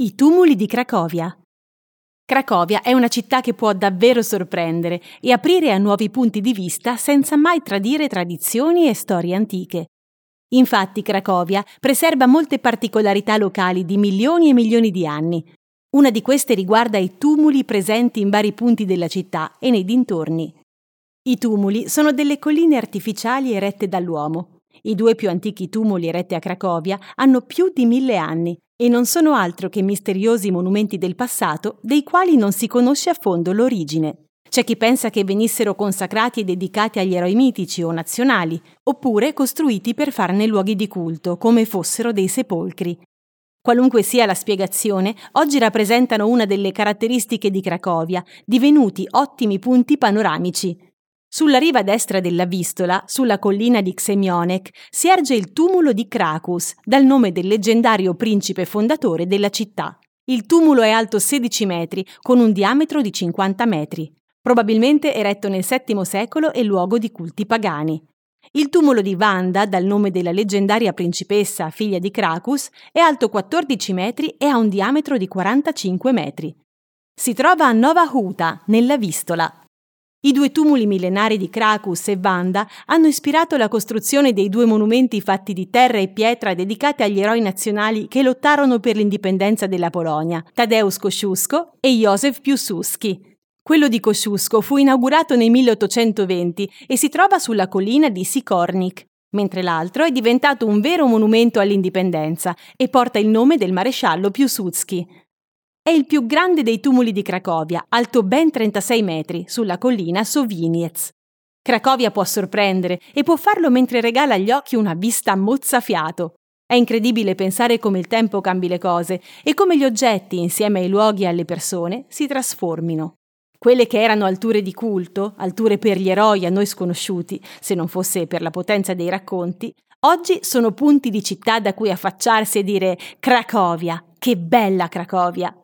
I tumuli di Cracovia. Cracovia è una città che può davvero sorprendere e aprire a nuovi punti di vista senza mai tradire tradizioni e storie antiche. Infatti Cracovia preserva molte particolarità locali di milioni e milioni di anni. Una di queste riguarda i tumuli presenti in vari punti della città e nei dintorni. I tumuli sono delle colline artificiali erette dall'uomo. I due più antichi tumuli eretti a Cracovia hanno più di mille anni e non sono altro che misteriosi monumenti del passato dei quali non si conosce a fondo l'origine. C'è chi pensa che venissero consacrati e dedicati agli eroi mitici o nazionali, oppure costruiti per farne luoghi di culto, come fossero dei sepolcri. Qualunque sia la spiegazione, oggi rappresentano una delle caratteristiche di Cracovia, divenuti ottimi punti panoramici, sulla riva destra della Vistola, sulla collina di Xemionek, si erge il tumulo di Cracus, dal nome del leggendario principe fondatore della città. Il tumulo è alto 16 metri, con un diametro di 50 metri. Probabilmente eretto nel VII secolo e luogo di culti pagani. Il tumulo di Vanda, dal nome della leggendaria principessa figlia di Cracus, è alto 14 metri e ha un diametro di 45 metri. Si trova a Nova Huta, nella Vistola, i due tumuli millenari di Cracus e Vanda hanno ispirato la costruzione dei due monumenti fatti di terra e pietra dedicati agli eroi nazionali che lottarono per l'indipendenza della Polonia, Tadeusz Kosciuszko e Józef Piłsudski. Quello di Kosciuszko fu inaugurato nel 1820 e si trova sulla collina di Sikornik, mentre l'altro è diventato un vero monumento all'indipendenza e porta il nome del maresciallo Piłsudski. È il più grande dei tumuli di Cracovia, alto ben 36 metri, sulla collina Soviniec. Cracovia può sorprendere e può farlo mentre regala agli occhi una vista mozzafiato. È incredibile pensare come il tempo cambi le cose e come gli oggetti, insieme ai luoghi e alle persone, si trasformino. Quelle che erano alture di culto, alture per gli eroi a noi sconosciuti, se non fosse per la potenza dei racconti, oggi sono punti di città da cui affacciarsi e dire Cracovia, che bella Cracovia!